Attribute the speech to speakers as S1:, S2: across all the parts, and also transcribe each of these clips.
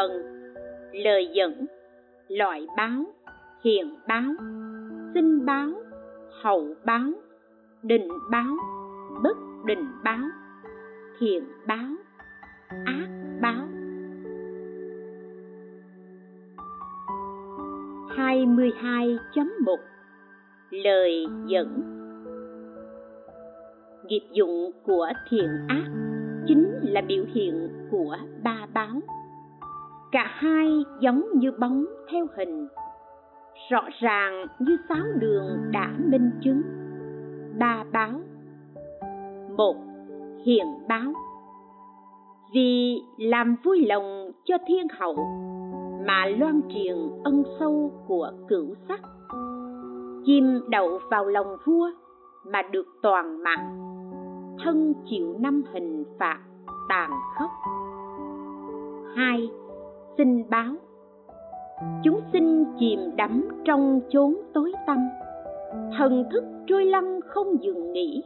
S1: phần. Lời dẫn, Loại báo, Hiện báo, Sinh báo, Hậu báo, Định báo, Bất định báo, Thiện báo, Ác báo. 22.1 Lời dẫn. Nghiệp dụng của thiện ác chính là biểu hiện của ba báo. Cả hai giống như bóng theo hình, rõ ràng như sáu đường đã minh chứng. Ba báo. Một Hiện báo. Vì làm vui lòng cho thiên hậu mà loan truyền ân sâu của cửu sắc. Chim đậu vào lòng vua mà được toàn mạng. Thân chịu năm hình phạt tàn khốc. Hai xin báo. Chúng sinh chìm đắm trong chốn tối tăm. Thần thức trôi lăn không dừng nghỉ.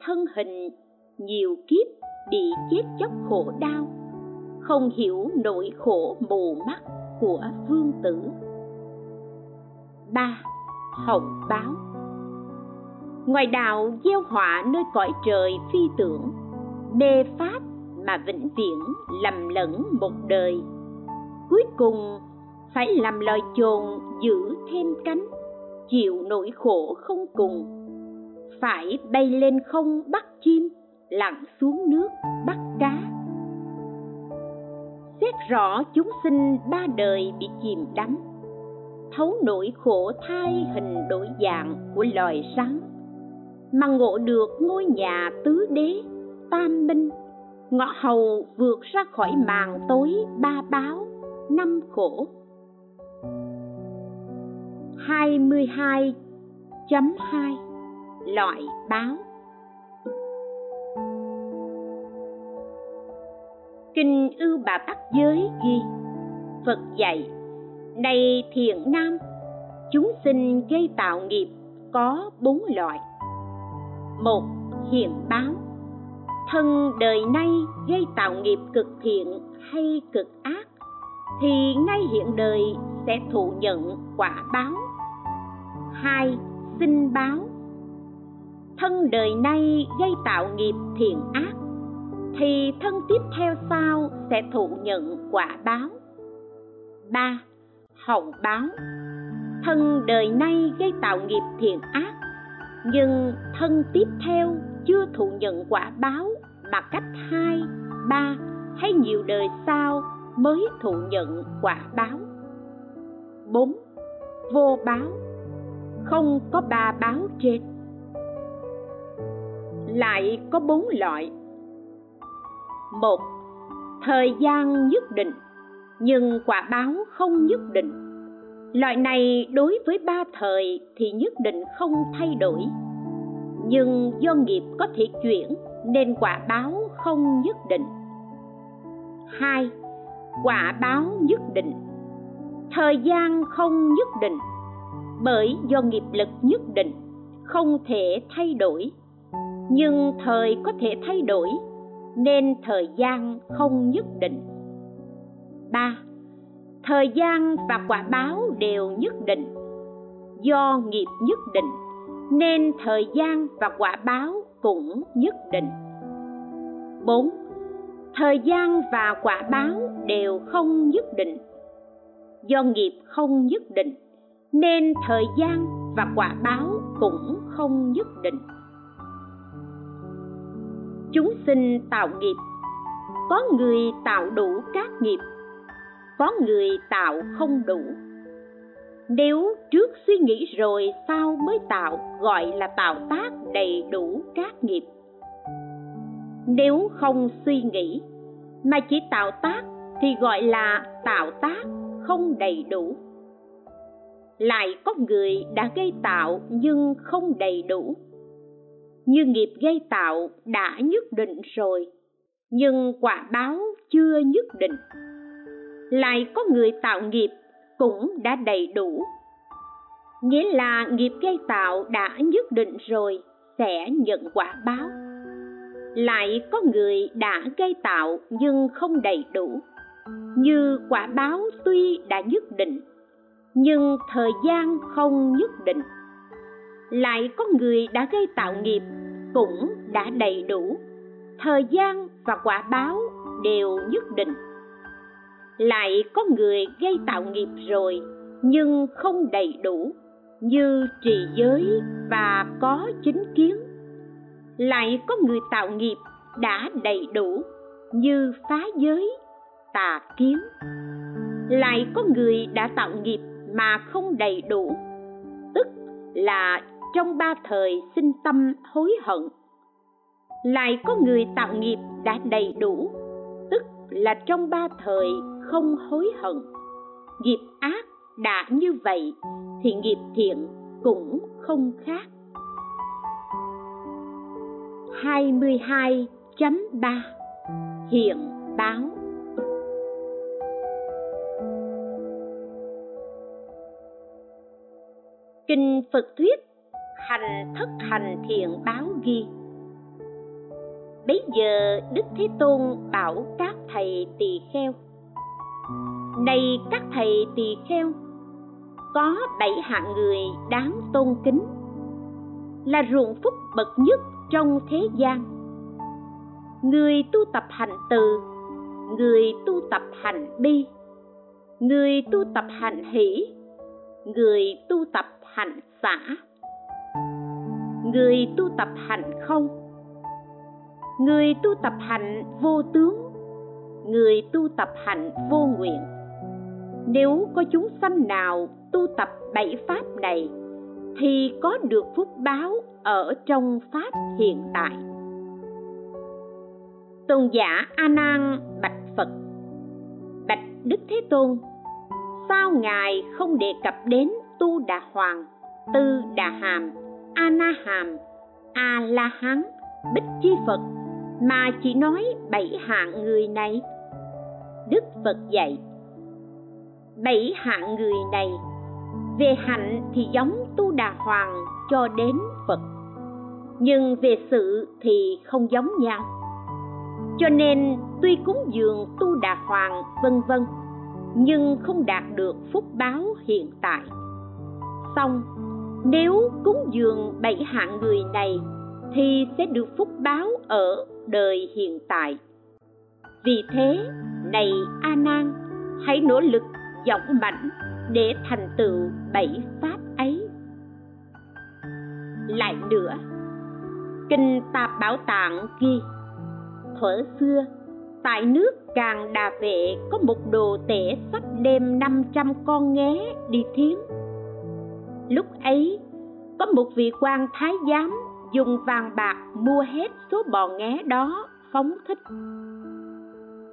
S1: Thân hình nhiều kiếp bị chết chóc khổ đau. Không hiểu nỗi khổ mù mắt của vương tử. Ba, hồng báo. Ngoài đạo gieo họa nơi cõi trời phi tưởng mê pháp mà vĩnh viễn lầm lẫn một đời cuối cùng, phải làm loài chồn giữ thêm cánh, chịu nỗi khổ không cùng. Phải bay lên không bắt chim, lặn xuống nước bắt cá. Xét rõ chúng sinh ba đời bị chìm đắm, thấu nỗi khổ thai hình đổi dạng của loài rắn. Mà ngộ được ngôi nhà tứ đế, tam minh, ngọ hầu vượt ra khỏi màn tối ba báo năm khổ. 22.2 Loại báo. Kinh Ưu Bà Tắc Giới ghi, Phật dạy, Này thiện nam, Chúng sinh gây tạo nghiệp có bốn loại. Một Hiện báo. Thân đời nay gây tạo nghiệp cực thiện hay cực ác. Thì ngay hiện đời sẽ thụ nhận quả báo. Hai Sinh báo. Thân đời nay gây tạo nghiệp thiện ác, thì thân tiếp theo sau sẽ thụ nhận quả báo. Ba, hậu báo. Thân đời nay gây tạo nghiệp thiện ác, nhưng thân tiếp theo chưa thụ nhận quả báo mà cách hai, ba hay nhiều đời sau mới thụ nhận quả báo. bốn. Vô báo. Không có ba báo trên. Lại có bốn loại. Một, thời gian nhất định, nhưng quả báo không nhất định. Loại này đối với ba thời thì nhất định không thay đổi. Nhưng do nghiệp có thể chuyển, nên quả báo không nhất định. Hai quả báo nhất định. Thời gian không nhất định, bởi do nghiệp lực nhất định, không thể thay đổi. Nhưng thời có thể thay đổi, nên thời gian không nhất định. Ba, thời gian và quả báo đều nhất định. Do nghiệp nhất định, nên thời gian và quả báo cũng nhất định. Bốn thời gian và quả báo đều không nhất định. Do nghiệp không nhất định, nên thời gian và quả báo cũng không nhất định. Chúng sinh tạo nghiệp, có người tạo đủ các nghiệp, có người tạo không đủ. Nếu trước suy nghĩ rồi sau mới tạo, gọi là tạo tác đầy đủ các nghiệp? Nếu không suy nghĩ, mà chỉ tạo tác thì gọi là tạo tác không đầy đủ. Lại có người đã gây tạo nhưng không đầy đủ. Như nghiệp gây tạo đã nhất định rồi, nhưng quả báo chưa nhất định. Lại có người tạo nghiệp cũng đã đầy đủ. Nghĩa là nghiệp gây tạo đã nhất định rồi sẽ nhận quả báo lại có người đã gây tạo nhưng không đầy đủ. Như quả báo tuy đã nhất định, nhưng thời gian không nhất định. Lại có người đã gây tạo nghiệp cũng đã đầy đủ. Thời gian và quả báo đều nhất định. Lại có người gây tạo nghiệp rồi nhưng không đầy đủ, như trì giới và có chính kiến lại có người tạo nghiệp đã đầy đủ như phá giới, tà kiến. Lại có người đã tạo nghiệp mà không đầy đủ, tức là trong ba thời sinh tâm hối hận. Lại có người tạo nghiệp đã đầy đủ, tức là trong ba thời không hối hận. Nghiệp ác đã như vậy thì nghiệp thiện cũng không khác. 22.3 Hiện báo. Kinh Phật Thuyết, Hành thất hành thiện báo ghi. Bấy giờ Đức Thế Tôn bảo các thầy tỳ kheo, Này các thầy tỳ kheo, Có bảy hạng người đáng tôn kính, Là ruộng phúc bậc nhất trong thế gian. Người tu tập hành từ, Người tu tập hành bi. Người tu tập hành hỷ, Người tu tập hành xã Người tu tập hành không. Người tu tập hạnh vô tướng, người tu tập hạnh vô nguyện. Nếu có chúng sanh nào tu tập bảy pháp này thì có được phúc báo ở trong pháp hiện tại. Tôn giả a nan bạch phật, bạch đức thế tôn, sao ngài không đề cập đến tu đà hoàng, tư đà hàm a na hàm a la hán bích chi phật mà chỉ nói bảy hạng người này? Đức phật dạy, bảy hạng người này về hạnh thì giống tu đà hoàng cho đến phật. Nhưng về sự thì không giống nhau. Cho nên tuy cúng dường tu đà hoàng, vân vân, nhưng không đạt được phúc báo hiện tại. Xong, nếu cúng dường bảy hạng người này thì sẽ được phúc báo ở đời hiện tại. Vì thế, này a nan, hãy nỗ lực dũng mãnh để thành tựu bảy pháp ấy. Lại nữa, kinh tạp bảo tạng ghi, thuở xưa, tại nước càng đà vệ có một đồ tể sắp đem 500 con nghé đi thiến lúc ấy, có một vị quan thái giám dùng vàng bạc mua hết số bò nghé đó, phóng thích.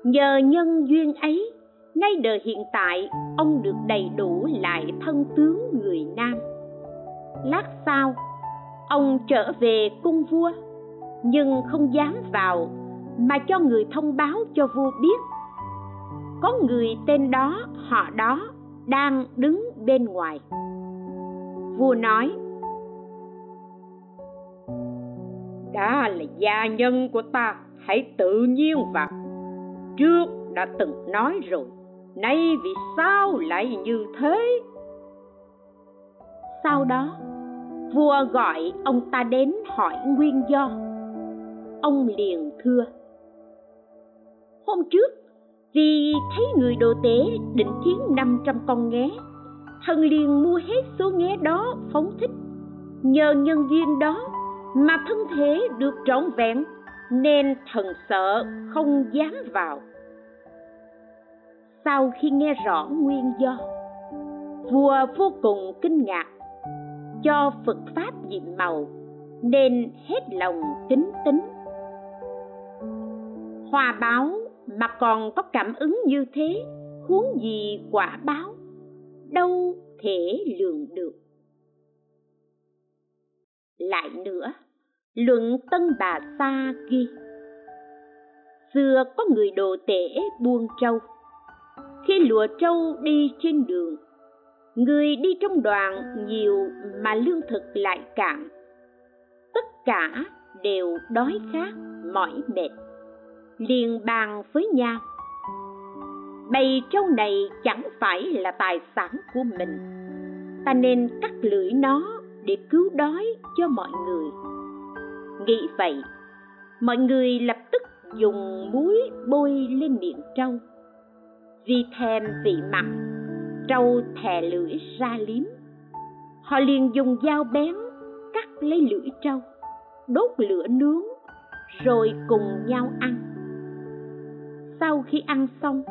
S1: Nhờ nhân duyên ấy ngay đời hiện tại, ông được đầy đủ lại thân tướng người nam. Lát sau, ông trở về cung vua, nhưng không dám vào mà cho người thông báo cho vua biết. Có người tên đó, họ đó, đang đứng bên ngoài. Vua nói, đó là gia nhân của ta, hãy tự nhiên vào. Trước đã từng nói rồi nay vì sao lại như thế? Sau đó, vua gọi ông ta đến hỏi nguyên do. Ông liền thưa, hôm trước, vì thấy người đồ tế định thiến năm trăm con nghé, thần liền mua hết số nghé đó phóng thích. Nhờ nhân duyên đó mà thân thể được trọn vẹn, nên thần sợ không dám vào sau khi nghe rõ nguyên do. Vua vô cùng kinh ngạc. Cho phật pháp nhiệm màu, nên hết lòng kính tính hòa báo mà còn có cảm ứng như thế, huống gì quả báo, đâu thể lường được. Lại nữa, luận tân bà sa ghi. Xưa có người đồ tể buôn trâu khi lụa trâu đi trên đường. Người đi trong đoàn nhiều mà lương thực lại cạn. Tất cả đều đói khát, mỏi mệt. Liền bàn với nhau. Bầy trâu này chẳng phải là tài sản của mình. Ta nên cắt lưỡi nó để cứu đói cho mọi người. Nghĩ vậy, mọi người lập tức dùng muối bôi lên miệng trâu vì thèm vị mặn, trâu thè lưỡi ra liếm. Họ liền dùng dao bén cắt lấy lưỡi trâu, đốt lửa nướng, rồi cùng nhau ăn. Sau khi ăn xong,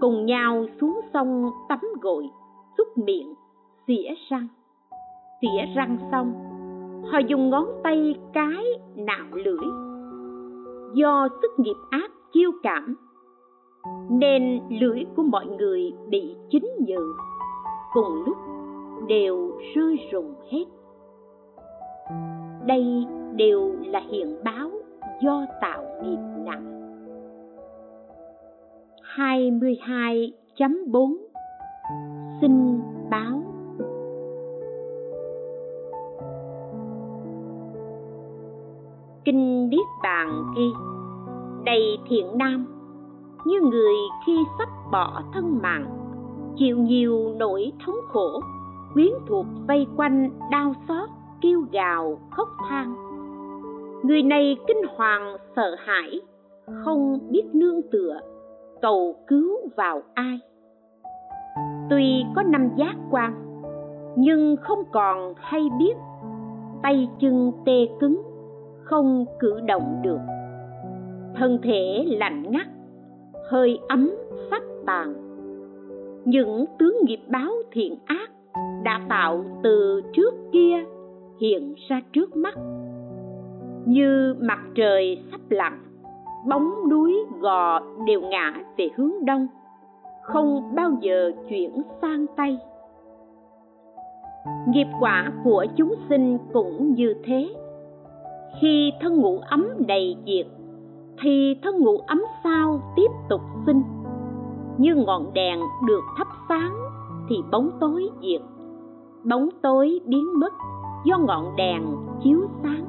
S1: cùng nhau xuống sông tắm gội, xúc miệng, xỉa răng. Xỉa răng xong, họ dùng ngón tay cái nạo lưỡi. Do sức nghiệp ác chiêu cảm nên lưỡi của mọi người bị chín nhừ, cùng lúc đều rơi rụng hết. Đây đều là hiện báo do tạo nghiệp nặng. 22.4 Xin báo. Kinh Niết Bàn ghi, Đầy thiện nam như người khi sắp bỏ thân mạng, Chịu nhiều nỗi thống khổ, Quyến thuộc vây quanh đau xót, Kêu gào, khóc than. Người này kinh hoàng, sợ hãi, Không biết nương tựa, cầu cứu vào ai. Tuy có năm giác quan, nhưng không còn hay biết, tay chân tê cứng, không cử động được. Thân thể lạnh ngắt hơi ấm sắp tàn. Những tướng nghiệp báo thiện ác đã tạo từ trước kia hiện ra trước mắt. Như mặt trời sắp lặn, bóng núi gò đều ngã về hướng đông, không bao giờ chuyển sang tây. Nghiệp quả của chúng sinh cũng như thế. Khi thân ngủ ấm đầy diệt thì thân ngủ ấm sao tiếp tục sinh. Như ngọn đèn được thắp sáng thì bóng tối diệt. Bóng tối biến mất do ngọn đèn chiếu sáng.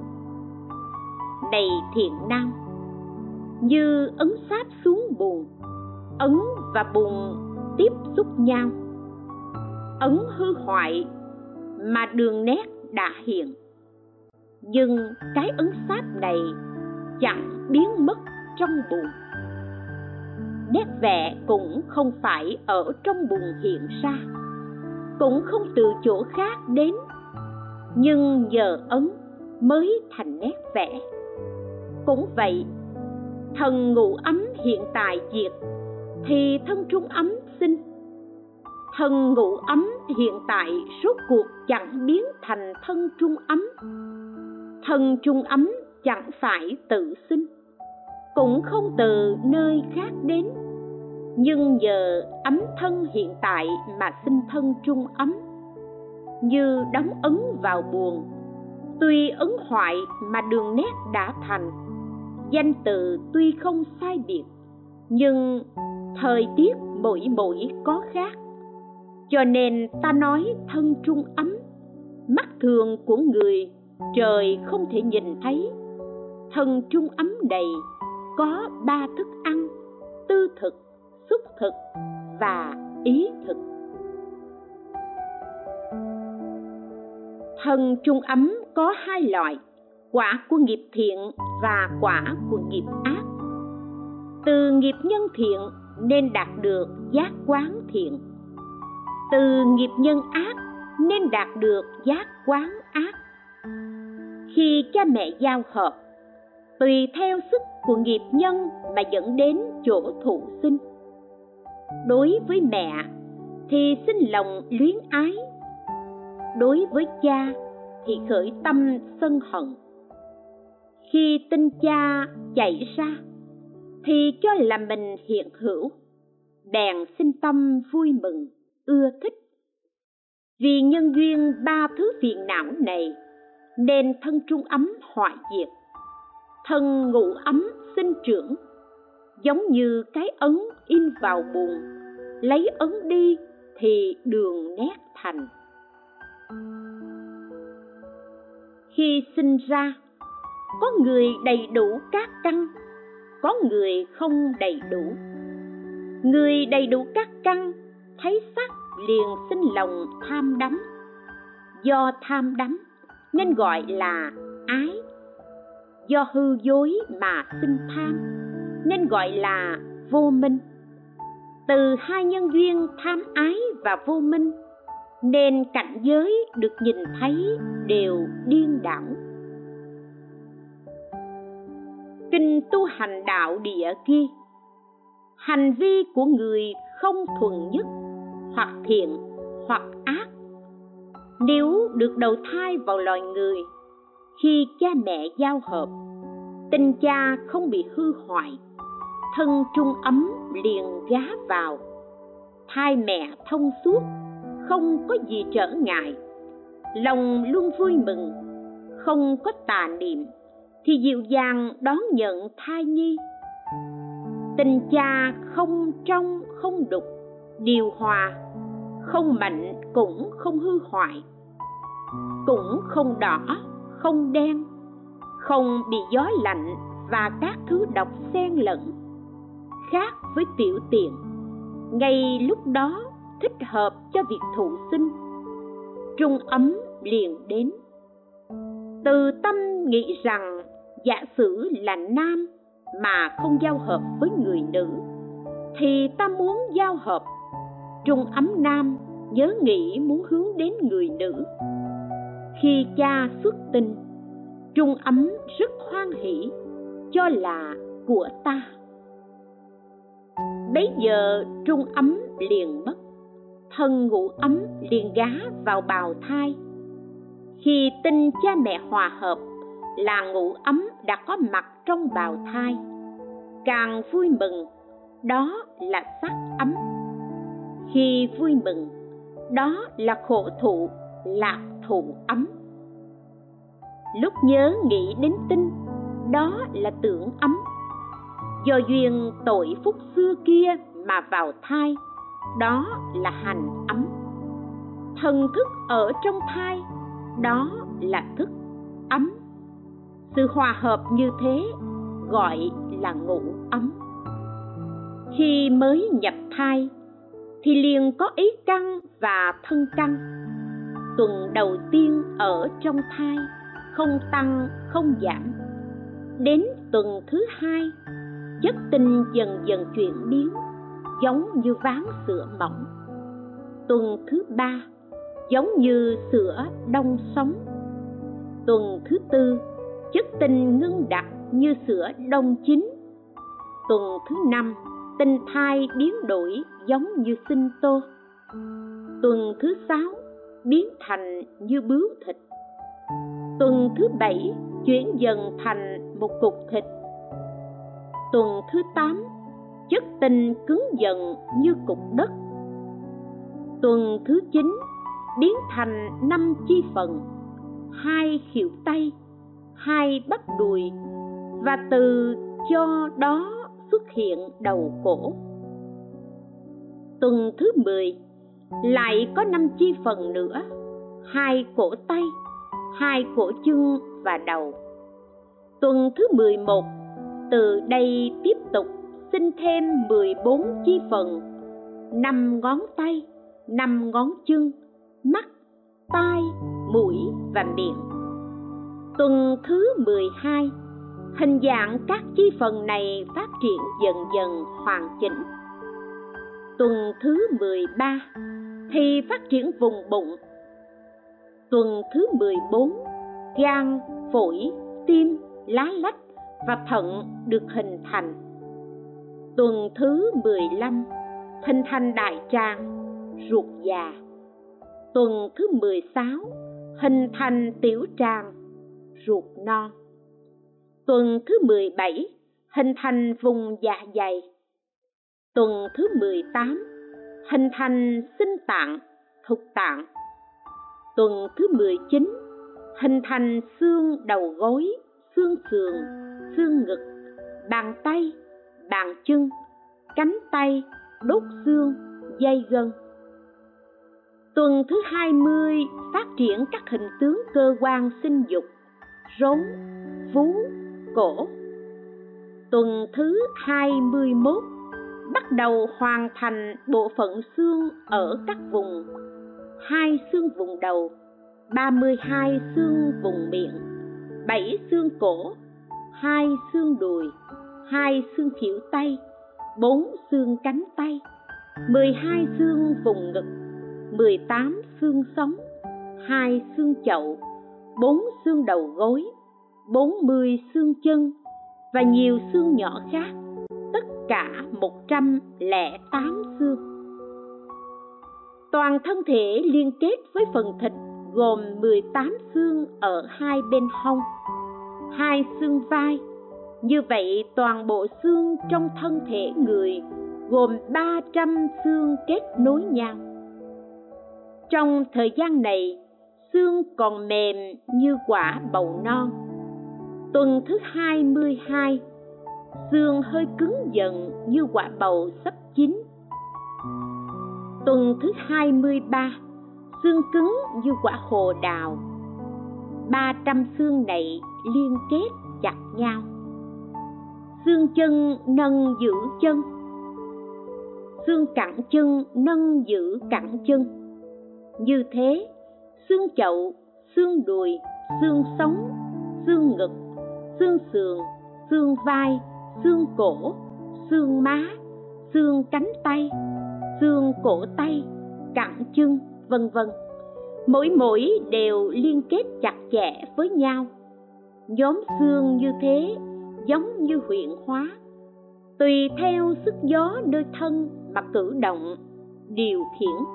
S1: Này thiện nam, như ấn sáp xuống bùn, ấn và bùn tiếp xúc nhau. Ấn hư hoại mà đường nét đã hiện. Nhưng cái ấn sáp này chẳng biến mất trong buồn, nét vẽ cũng không phải ở trong buồn hiện ra cũng không từ chỗ khác đến nhưng nhờ ấn mới thành nét vẽ cũng vậy thần ngũ ấm hiện tại diệt thì thân trung ấm sinh. Thân ngũ ấm hiện tại rốt cuộc chẳng biến thành thân trung ấm thân trung ấm chẳng phải tự sinh, cũng không từ nơi khác đến. Nhưng nhờ ấm thân hiện tại mà sinh thân trung ấm, như đóng ấn vào buồn, tuy ấn hoại mà đường nét đã thành. Danh từ tuy không sai biệt, nhưng thời tiết mỗi mỗi có khác. Cho nên ta nói thân trung ấm, mắt thường của người trời không thể nhìn thấy thần trung ấm đầy, có ba thức ăn, tư thực, xúc thực và ý thực. Thần trung ấm có hai loại, quả của nghiệp thiện và quả của nghiệp ác. Từ nghiệp nhân thiện nên đạt được giác quán thiện. Từ nghiệp nhân ác nên đạt được giác quán ác. Khi cha mẹ giao hợp tùy theo sức của nghiệp nhân mà dẫn đến chỗ thụ sinh. Đối với mẹ thì sinh lòng luyến ái. Đối với cha thì khởi tâm sân hận. Khi tinh cha chạy ra thì cho là mình hiện hữu, bèn sinh tâm vui mừng, ưa thích. Vì nhân duyên ba thứ phiền não này, nên thân trung ấm hoại diệt thân ngủ ấm sinh trưởng, giống như cái ấn in vào bùn lấy ấn đi thì đường nét thành. Khi sinh ra, có người đầy đủ các căn, có người không đầy đủ. Người đầy đủ các căn, thấy sắc liền sinh lòng tham đắm. Do tham đắm nên gọi là ái do hư dối mà sinh tham nên gọi là vô minh. Từ hai nhân duyên tham ái và vô minh nên cảnh giới được nhìn thấy đều điên đảo. Kinh tu hành đạo địa kia, hành vi của người không thuần nhất hoặc thiện hoặc ác nếu được đầu thai vào loài người khi cha mẹ giao hợp, tình cha không bị hư hoại, thân trung ấm liền gá vào. Thai mẹ thông suốt, không có gì trở ngại. Lòng luôn vui mừng, không có tà niệm, thì dịu dàng đón nhận thai nhi. Tình cha không trong không đục, điều hòa, không mạnh cũng không hư hoại, cũng không đỏ không đen, không bị gió lạnh và các thứ độc xen lẫn, khác với tiểu tiện. Ngay lúc đó thích hợp cho việc thụ sinh. Trung ấm liền đến. Từ tâm nghĩ rằng giả sử là nam mà không giao hợp với người nữ, thì ta muốn giao hợp. Trung ấm nam nhớ nghĩ muốn hướng đến người nữ khi cha xuất tinh, trung ấm rất hoan hỷ, cho là của ta. Bấy giờ trung ấm liền mất, thân ngũ ấm liền gá vào bào thai. Khi tinh cha mẹ hòa hợp là ngũ ấm đã có mặt trong bào thai. Càng vui mừng, đó là sắc ấm. Khi vui mừng, đó là khổ thụ lạc thụ ấm. Lúc nhớ nghĩ đến tinh đó là tưởng ấm. Do duyên tội phúc xưa kia mà vào thai, đó là hành ấm. Thần thức ở trong thai, đó là thức ấm. Sự hòa hợp như thế gọi là ngủ ấm. Khi mới nhập thai, thì liền có ý căn và thân căn tuần đầu tiên ở trong thai, không tăng, không giảm. Đến tuần thứ hai, chất tinh dần dần chuyển biến, giống như ván sữa mỏng. Tuần thứ ba, giống như sữa đông sống. Tuần thứ tư, chất tinh ngưng đặc như sữa đông chín. Tuần thứ năm, tinh thai biến đổi giống như sinh tô. Tuần thứ sáu biến thành như bướu thịt. Tuần thứ bảy chuyển dần thành một cục thịt. Tuần thứ tám, chất tinh cứng dần như cục đất. Tuần thứ chín, biến thành năm chi phần, hai khuỷu tay, hai bắp đùi, và từ cho đó xuất hiện đầu cổ. Tuần thứ mười lại có năm chi phần nữa. Hai cổ tay, hai cổ chân và đầu. Tuần thứ mười một, từ đây tiếp tục sinh thêm mười bốn chi phần. Năm ngón tay, năm ngón chân, mắt, tai, mũi và miệng. Tuần thứ mười hai, hình dạng các chi phần này phát triển dần dần hoàn chỉnh. Tuần thứ mười ba thì phát triển vùng bụng. Tuần thứ mười bốn, gan, phổi, tim, lá lách và thận được hình thành. Tuần thứ mười lăm, hình thành đại tràng, ruột già. Tuần thứ mười sáu, hình thành tiểu tràng, ruột non. Tuần thứ mười bảy, hình thành vùng dạ dày. Tuần thứ mười tám hình thành sinh tạng thục tạng. Tuần thứ mười chín, hình thành xương đầu gối, xương sườn, xương ngực, bàn tay, bàn chân, cánh tay, đốt xương, dây gân. Tuần thứ 20 phát triển các hình tướng cơ quan sinh dục, rốn, vú, cổ. Tuần thứ 21 bắt đầu hoàn thành bộ phận xương ở các vùng. Hai xương vùng đầu 32 xương vùng miệng 7 xương cổ 2 xương đùi 2 xương khỉu tay 4 xương cánh tay 12 xương vùng ngực 18 xương sống 2 xương chậu 4 xương đầu gối 40 xương chân và nhiều xương nhỏ khác cả 108 xương. Toàn thân thể liên kết với phần thịt gồm 18 xương ở hai bên hông, hai xương vai. Như vậy, toàn bộ xương trong thân thể người gồm 300 xương kết nối nhau. Trong thời gian này, xương còn mềm như quả bầu non. Tuần thứ 22 xương hơi cứng dần như quả bầu sắp chín. Tuần thứ 23 xương cứng như quả hồ đào. 300 xương này liên kết chặt nhau. Xương chân nâng giữ chân. Xương cẳng chân nâng giữ cẳng chân. Như thế, xương chậu, xương đùi, xương sống, xương ngực, xương sườn, xương vai xương cổ, xương má, xương cánh tay, xương cổ tay, cẳng chân, vân vân. Mỗi mỗi đều liên kết chặt chẽ với nhau. Nhóm xương như thế giống như huyện hóa. Tùy theo sức gió nơi thân mà cử động, điều khiển.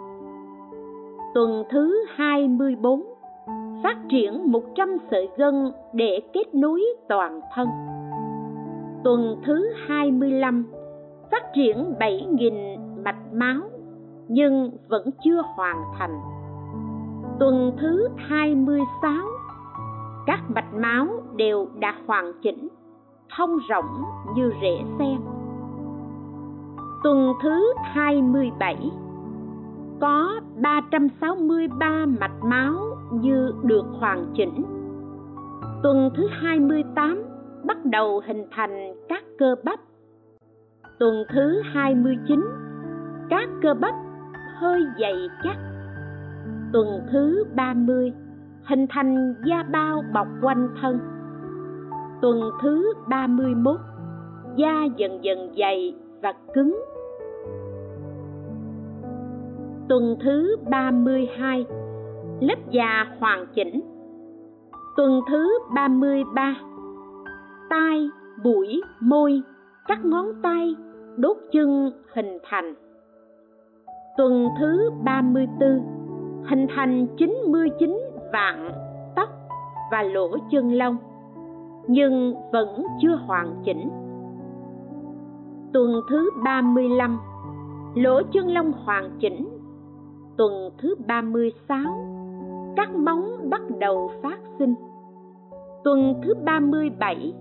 S1: Tuần thứ 24 phát triển 100 sợi gân để kết nối toàn thân tuần thứ 25 phát triển 7.000 mạch máu nhưng vẫn chưa hoàn thành. Tuần thứ 26 các mạch máu đều đã hoàn chỉnh, thông rộng như rễ sen. Tuần thứ 27 có 363 mạch máu như được hoàn chỉnh. Tuần thứ 28 bắt đầu hình thành các cơ bắp. Tuần thứ 29, các cơ bắp hơi dày chắc. Tuần thứ 30, hình thành da bao bọc quanh thân. Tuần thứ 31, da dần dần dày và cứng. Tuần thứ 32, lớp da hoàn chỉnh. Tuần thứ 33, mươi tai mũi môi, các ngón tay, đốt chân hình thành. Tuần thứ 34 hình thành 99 vạn tóc và lỗ chân lông, nhưng vẫn chưa hoàn chỉnh. Tuần thứ 35 lỗ chân lông hoàn chỉnh. Tuần thứ 36 các móng bắt đầu phát sinh. Tuần thứ 37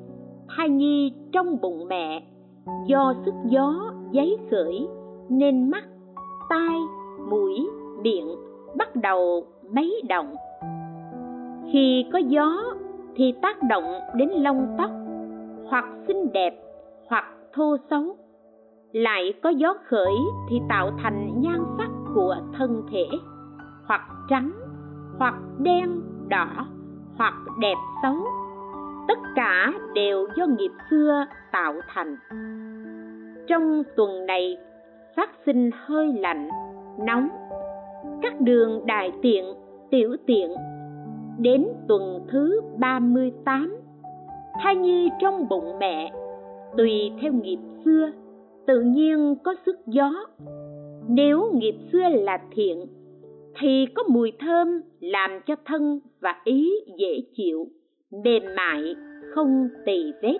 S1: thai nhi trong bụng mẹ. Do sức gió, giấy khởi nên mắt, tai, mũi, miệng bắt đầu mấy động. Khi có gió thì tác động đến lông tóc, hoặc xinh đẹp, hoặc thô xấu. Lại có gió khởi thì tạo thành nhan sắc của thân thể, hoặc trắng, hoặc đen, đỏ, hoặc đẹp xấu tất cả đều do nghiệp xưa tạo thành. Trong tuần này, phát sinh hơi lạnh, nóng. Các đường đại tiện, tiểu tiện, đến tuần thứ 38 thai nhi trong bụng mẹ, tùy theo nghiệp xưa, tự nhiên có sức gió. Nếu nghiệp xưa là thiện, thì có mùi thơm làm cho thân và ý dễ chịu mềm mại không tỳ vết.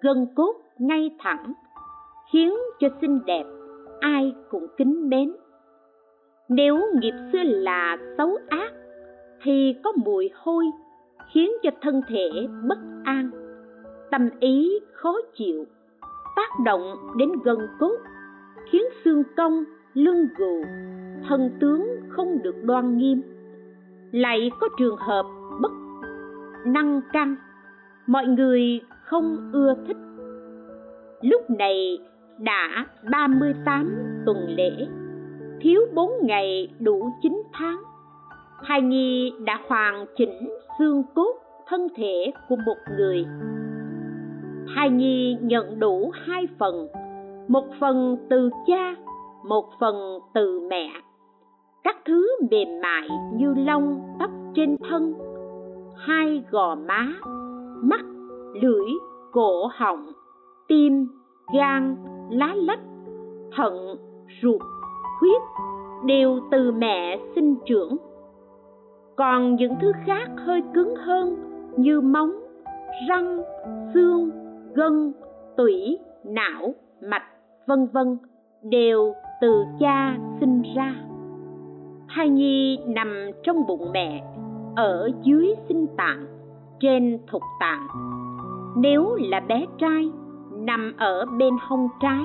S1: Gân cốt ngay thẳng, khiến cho xinh đẹp, ai cũng kính mến. Nếu nghiệp xưa là xấu ác, thì có mùi hôi, khiến cho thân thể bất an. Tâm ý khó chịu, tác động đến gân cốt, khiến xương cong, lưng gù, thân tướng không được đoan nghiêm. Lại có trường hợp bất năng căng. Mọi người không ưa thích. Lúc này đã 38 tuần lễ, thiếu 4 ngày đủ 9 tháng. Thai nhi đã hoàn chỉnh xương cốt thân thể của một người. Thai nhi nhận đủ hai phần, một phần từ cha, một phần từ mẹ. Các thứ mềm mại như lông tóc trên thân hai gò má, mắt, lưỡi, cổ họng, tim, gan, lá lách, thận, ruột, huyết đều từ mẹ sinh trưởng. Còn những thứ khác hơi cứng hơn như móng, răng, xương, gân, tủy, não, mạch, vân vân đều từ cha sinh ra. Thai nhi nằm trong bụng mẹ ở dưới sinh tạng, trên thục tạng. Nếu là bé trai, nằm ở bên hông trái,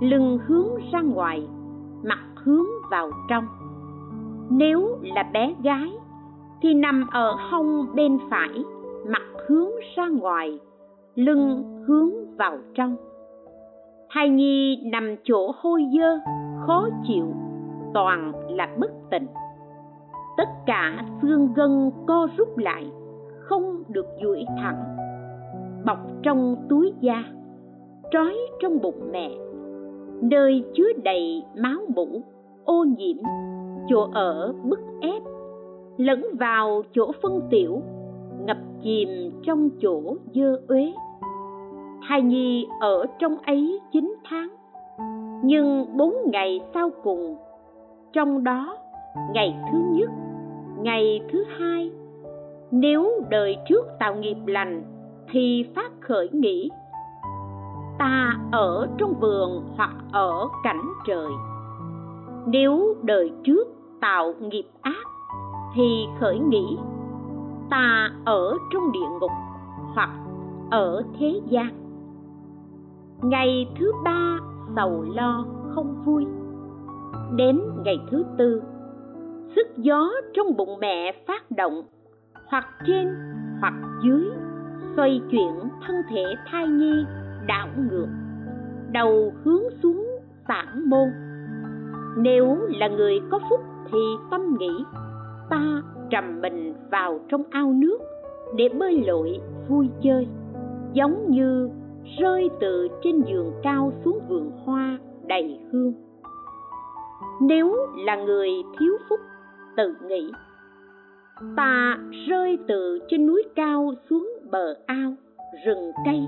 S1: lưng hướng ra ngoài, mặt hướng vào trong. Nếu là bé gái, thì nằm ở hông bên phải, mặt hướng ra ngoài, lưng hướng vào trong. Thai nhi nằm chỗ hôi dơ, khó chịu, toàn là bất tỉnh tất cả xương gân co rút lại, không được duỗi thẳng, bọc trong túi da, trói trong bụng mẹ. Nơi chứa đầy máu mủ, ô nhiễm, chỗ ở bức ép, lẫn vào chỗ phân tiểu, ngập chìm trong chỗ dơ uế. Thai nhi ở trong ấy chín tháng, nhưng bốn ngày sau cùng, trong đó ngày thứ nhất ngày thứ hai. Nếu đời trước tạo nghiệp lành, thì phát khởi nghĩ, ta ở trong vườn hoặc ở cảnh trời. Nếu đời trước tạo nghiệp ác, thì khởi nghĩ, ta ở trong địa ngục hoặc ở thế gian. Ngày thứ ba, sầu lo không vui. Đến ngày thứ tư sức gió trong bụng mẹ phát động, hoặc trên, hoặc dưới, xoay chuyển thân thể thai nhi, đảo ngược, đầu hướng xuống tản môn. Nếu là người có phúc thì tâm nghĩ, ta trầm mình vào trong ao nước để bơi lội vui chơi, giống như rơi từ trên giường cao xuống vườn hoa đầy hương. Nếu là người thiếu phúc tự nghĩ. Ta rơi từ trên núi cao xuống bờ ao, rừng cây,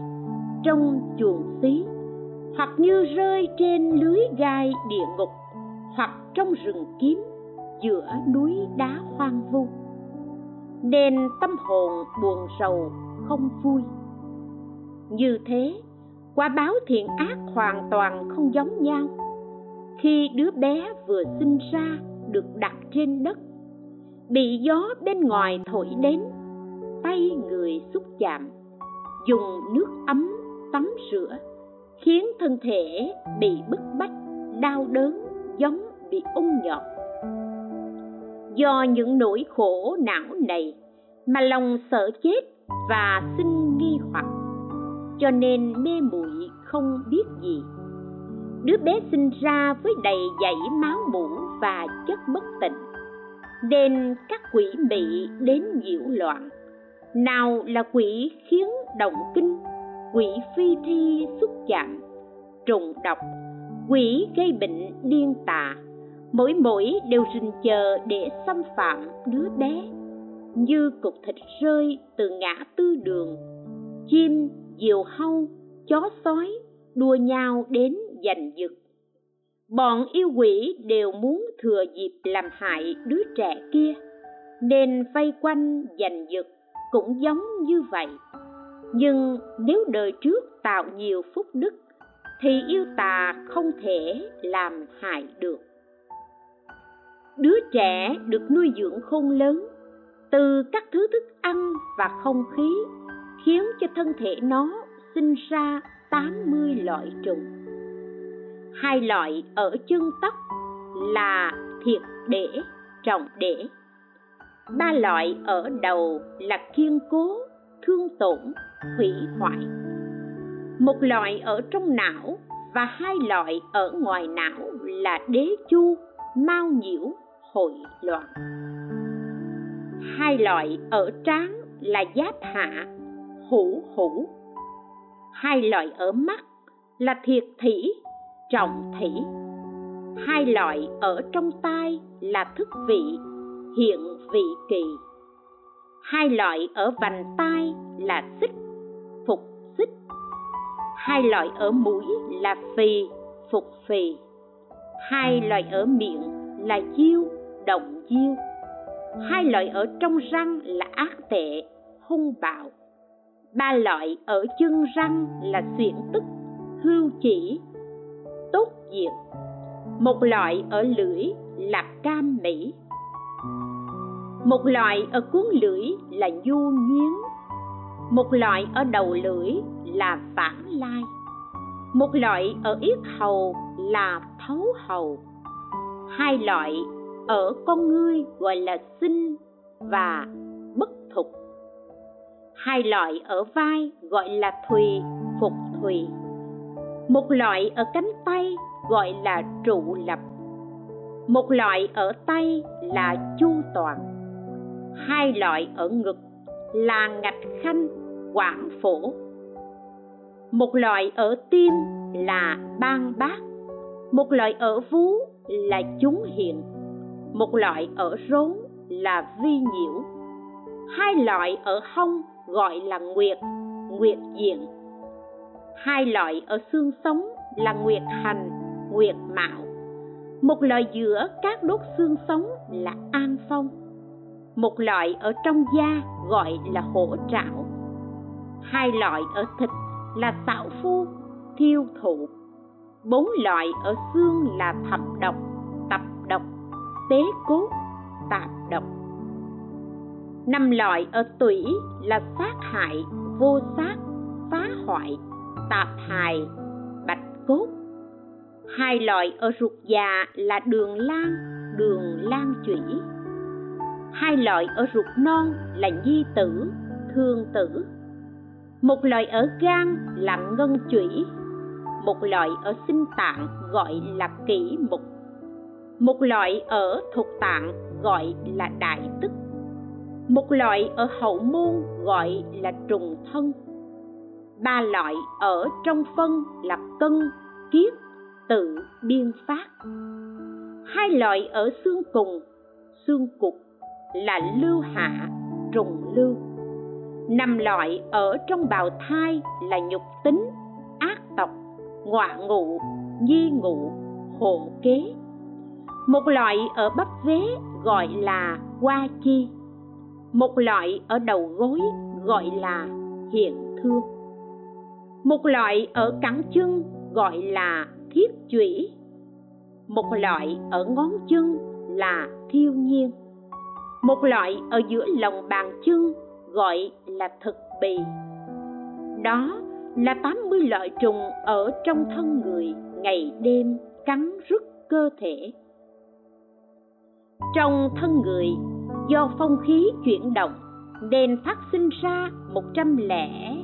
S1: trong chuồng xí, hoặc như rơi trên lưới gai địa ngục, hoặc trong rừng kiếm, giữa núi đá hoang vu. Nên tâm hồn buồn rầu, không vui. Như thế, quả báo thiện ác hoàn toàn không giống nhau. Khi đứa bé vừa sinh ra được đặt trên đất. Bị gió bên ngoài thổi đến, tay người xúc chạm, dùng nước ấm tắm rửa, khiến thân thể bị bức bách, đau đớn, giống bị ung nhọt. Do những nỗi khổ não này mà lòng sợ chết và sinh nghi hoặc, cho nên mê muội không biết gì. Đứa bé sinh ra với đầy dãy máu mủ và chất bất tịnh. Nên các quỷ mị đến nhiễu loạn. Nào là quỷ khiến động kinh, quỷ phi thi xúc chạm trùng độc, quỷ gây bệnh điên tà, mỗi mỗi đều rình chờ để xâm phạm đứa bé. Như cục thịt rơi từ ngã tư đường, chim, diều hâu, chó sói đua nhau đến giành giật bọn yêu quỷ đều muốn thừa dịp làm hại đứa trẻ kia, nên vây quanh giành giật cũng giống như vậy. Nhưng nếu đời trước tạo nhiều phúc đức, thì yêu tà không thể làm hại được. Đứa trẻ được nuôi dưỡng khôn lớn, từ các thứ thức ăn và không khí, khiến cho thân thể nó sinh ra 80 loại trùng hai loại ở chân tóc là thiệt để trọng để ba loại ở đầu là kiên cố, thương tổn, hủy hoại. Một loại ở trong não và hai loại ở ngoài não là đế chu, mau nhiễu, hội loạn. Hai loại ở trán là giáp hạ hữu hữu hai loại ở mắt là thiệt thỉ trọng thỉ hai loại ở trong tai là thức vị, hiện vị kỳ hai loại ở vành tai là xích, phục xích. Hai loại ở mũi là phì, phục phì. Hai loại ở miệng là chiêu động chiêu hai loại ở trong răng là ác tệ, hung bạo. Ba loại ở chân răng là xuyển tức, hưu chỉ diện. Một loại ở lưỡi là cam mỹ. Một loại ở cuốn lưỡi là nhu nhuyến một loại ở đầu lưỡi là vãng lai. Một loại ở yết hầu là thấu hầu. Hai loại ở con ngươi gọi là sinh và bất thục. Hai loại ở vai gọi là thùy, phục thùy. Một loại ở cánh tay gọi là trụ lập. Một loại ở tay là chu toàn, hai loại ở ngực là ngạch khanh, quảng phổ. Một loại ở tim là ban bát một loại ở vú là chúng hiện một loại ở rốn là vi nhiễu. Hai loại ở hông gọi là nguyệt nguyệt diện. Hai loại ở xương sống là nguyệt hành nguyệt mạo. Một loại giữa các đốt xương sống là an phong. Một loại ở trong da gọi là hổ trảo. Hai loại ở thịt là xạo phu, thiêu thụ. Bốn loại ở xương là thập độc, tập độc, tế cốt, tạp độc. Năm loại ở tủy là sát hại, vô sát, phá hoại, tạp hài bạch cốt hai loại ở ruột già là đường lan đường lan chủy. Hai loại ở ruột non là nhi tử, thương tử. Một loại ở gan là ngân chủy. Một loại ở sinh tạng gọi là kỷ mục. Một loại ở thuộc tạng gọi là đại tức. Một loại ở hậu môn gọi là trùng thân. Ba loại ở trong phân là cân kiết tự biên phát. Hai loại ở xương cùng, xương cục là lưu hạ, trùng lưu. Năm loại ở trong bào thai là nhục tính, ác tộc, ngọa ngụ, nhi ngụ hộ kế. Một loại ở bắp vế gọi là qua chi. Một loại ở đầu gối gọi là hiện thương. Một loại ở cẳng chân gọi là thiết chủy. Một loại ở ngón chân là thiêu nhiên. Một loại ở giữa lòng bàn chân gọi là thực bì. Đó là 80 loại trùng ở trong thân người ngày đêm cắn rứt cơ thể. Trong thân người, do phong khí chuyển động nên phát sinh ra một trăm lẻ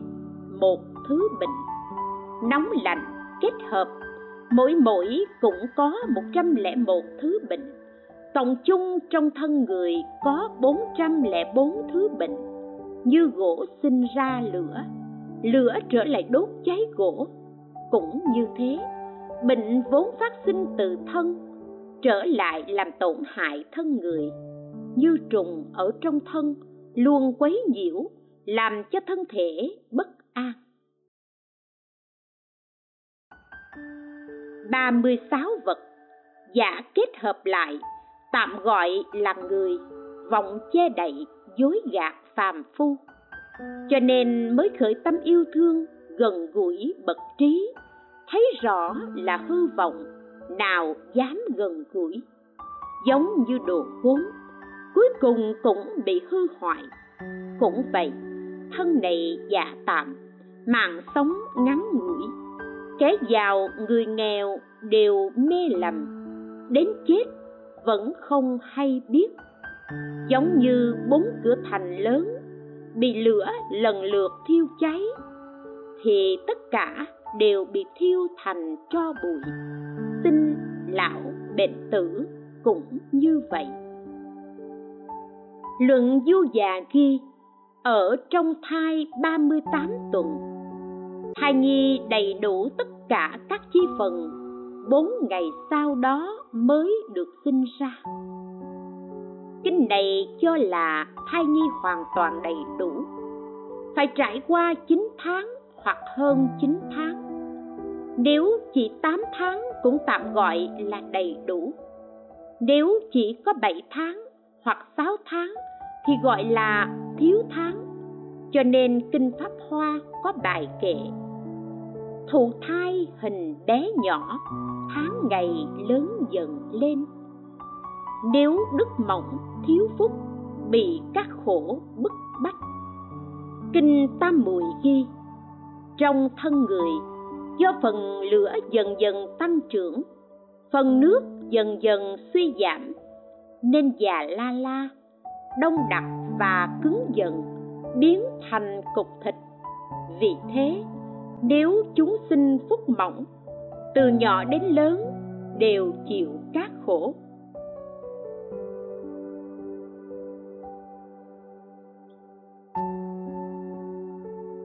S1: một thứ bệnh. Nóng lạnh kết hợp mỗi mỗi cũng có một trăm lẻ một thứ bệnh. Tổng chung trong thân người có bốn trăm lẻ bốn thứ bệnh. Như gỗ sinh ra lửa lửa trở lại đốt cháy gỗ. Cũng như thế, bệnh vốn phát sinh từ thân, trở lại làm tổn hại thân người. Như trùng ở trong thân luôn quấy nhiễu, làm cho thân thể bất an. 36 vật, giả kết hợp lại, tạm gọi là người vọng che đậy dối gạt phàm phu. Cho nên mới khởi tâm yêu thương, gần gũi, bậc trí, thấy rõ là hư vọng, nào dám gần gũi. Giống như đồ gốm cuối cùng cũng bị hư hoại. Cũng vậy, thân này giả tạm, mạng sống ngắn ngủi kẻ giàu, người nghèo đều mê lầm. Đến chết vẫn không hay biết. Giống như bốn cửa thành lớn bị lửa lần lượt thiêu cháy, thì tất cả đều bị thiêu thành tro bụi. Sinh lão bệnh tử cũng như vậy. Luận du già ghi, ở trong thai 38 tuần thai nhi đầy đủ tất cả các chi phần, bốn ngày sau đó mới được sinh ra. Kinh này cho là thai nhi hoàn toàn đầy đủ. Phải trải qua 9 tháng hoặc hơn 9 tháng. Nếu chỉ 8 tháng cũng tạm gọi là đầy đủ. Nếu chỉ có 7 tháng hoặc 6 tháng thì gọi là thiếu tháng cho nên kinh pháp hoa có bài kệ thụ thai hình bé nhỏ, tháng ngày lớn dần lên. Nếu đức mỏng thiếu phúc, bị các khổ bức bách. Kinh tam muội ghi, trong thân người, do phần lửa dần dần tăng trưởng, phần nước dần dần suy giảm, nên già la la, đông đặc và cứng dần biến thành cục thịt. Vì thế, nếu chúng sinh phúc mỏng, từ nhỏ đến lớn đều chịu các khổ.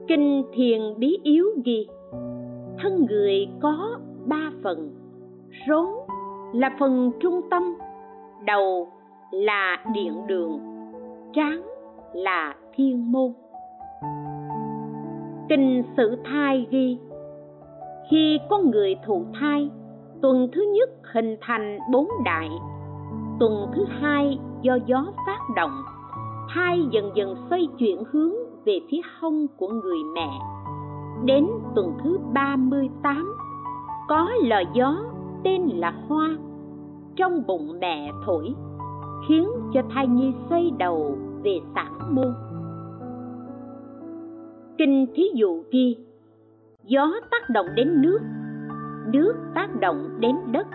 S1: Kinh thiền bí yếu ghi, thân người có ba phần, rốn là phần trung tâm, đầu là điện đường, trán là thiên môn. Kinh sử thai ghi, khi con người thụ thai, tuần thứ nhất hình thành bốn đại, tuần thứ hai do gió phát động, thai dần dần xoay chuyển hướng về phía hông của người mẹ. Đến tuần thứ 38 có lò gió tên là hoa trong bụng mẹ thổi, khiến cho thai nhi xoay đầu về sản môn kinh thí dụ kia. Gió tác động đến nước nước tác động đến đất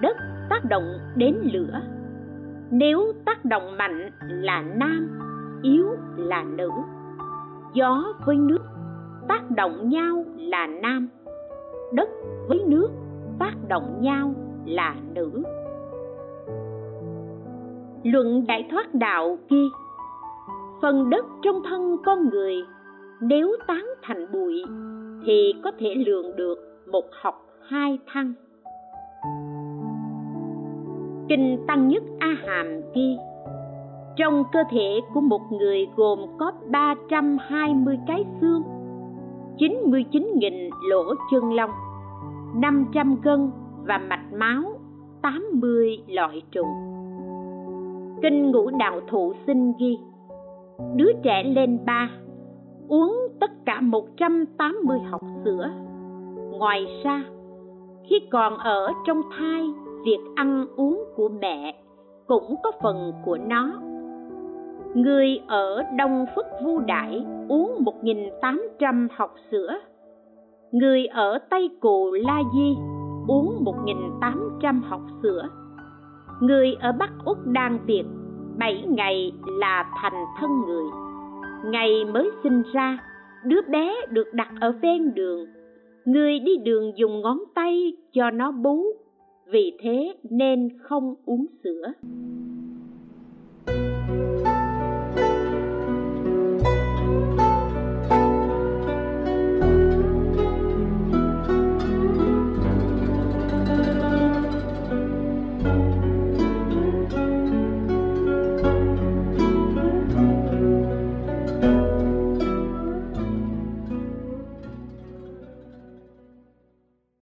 S1: đất tác động đến lửa. Nếu tác động mạnh là nam, yếu là nữ. Gió với nước tác động nhau là nam. Đất với nước tác động nhau là nữ. Luận đại thoát đạo kia. Phần đất trong thân con người nếu tán thành bụi, thì có thể lường được một học hai thăng. Kinh tăng nhất a hàm ghi, trong cơ thể của một người gồm có 320 cái xương 99.000 lỗ chân lông 500 gân và mạch máu 80 loại trùng. Kinh ngũ đạo thụ sinh ghi, Đứa trẻ lên ba Uống tất cả 180 hộp sữa. Ngoài ra, Khi còn ở trong thai, Việc ăn uống của mẹ Cũng có phần của nó. Người ở Đông Phất Vu Đại uống 1.800 hộp sữa. Người ở Tây Cù La Di uống 1.800 hộp sữa. Người ở Bắc Úc Đan Việt 7 ngày là thành thân người. Ngày mới sinh ra, Đứa bé được đặt ở ven đường. Người đi đường dùng ngón tay cho nó bú, Vì thế nên không uống sữa.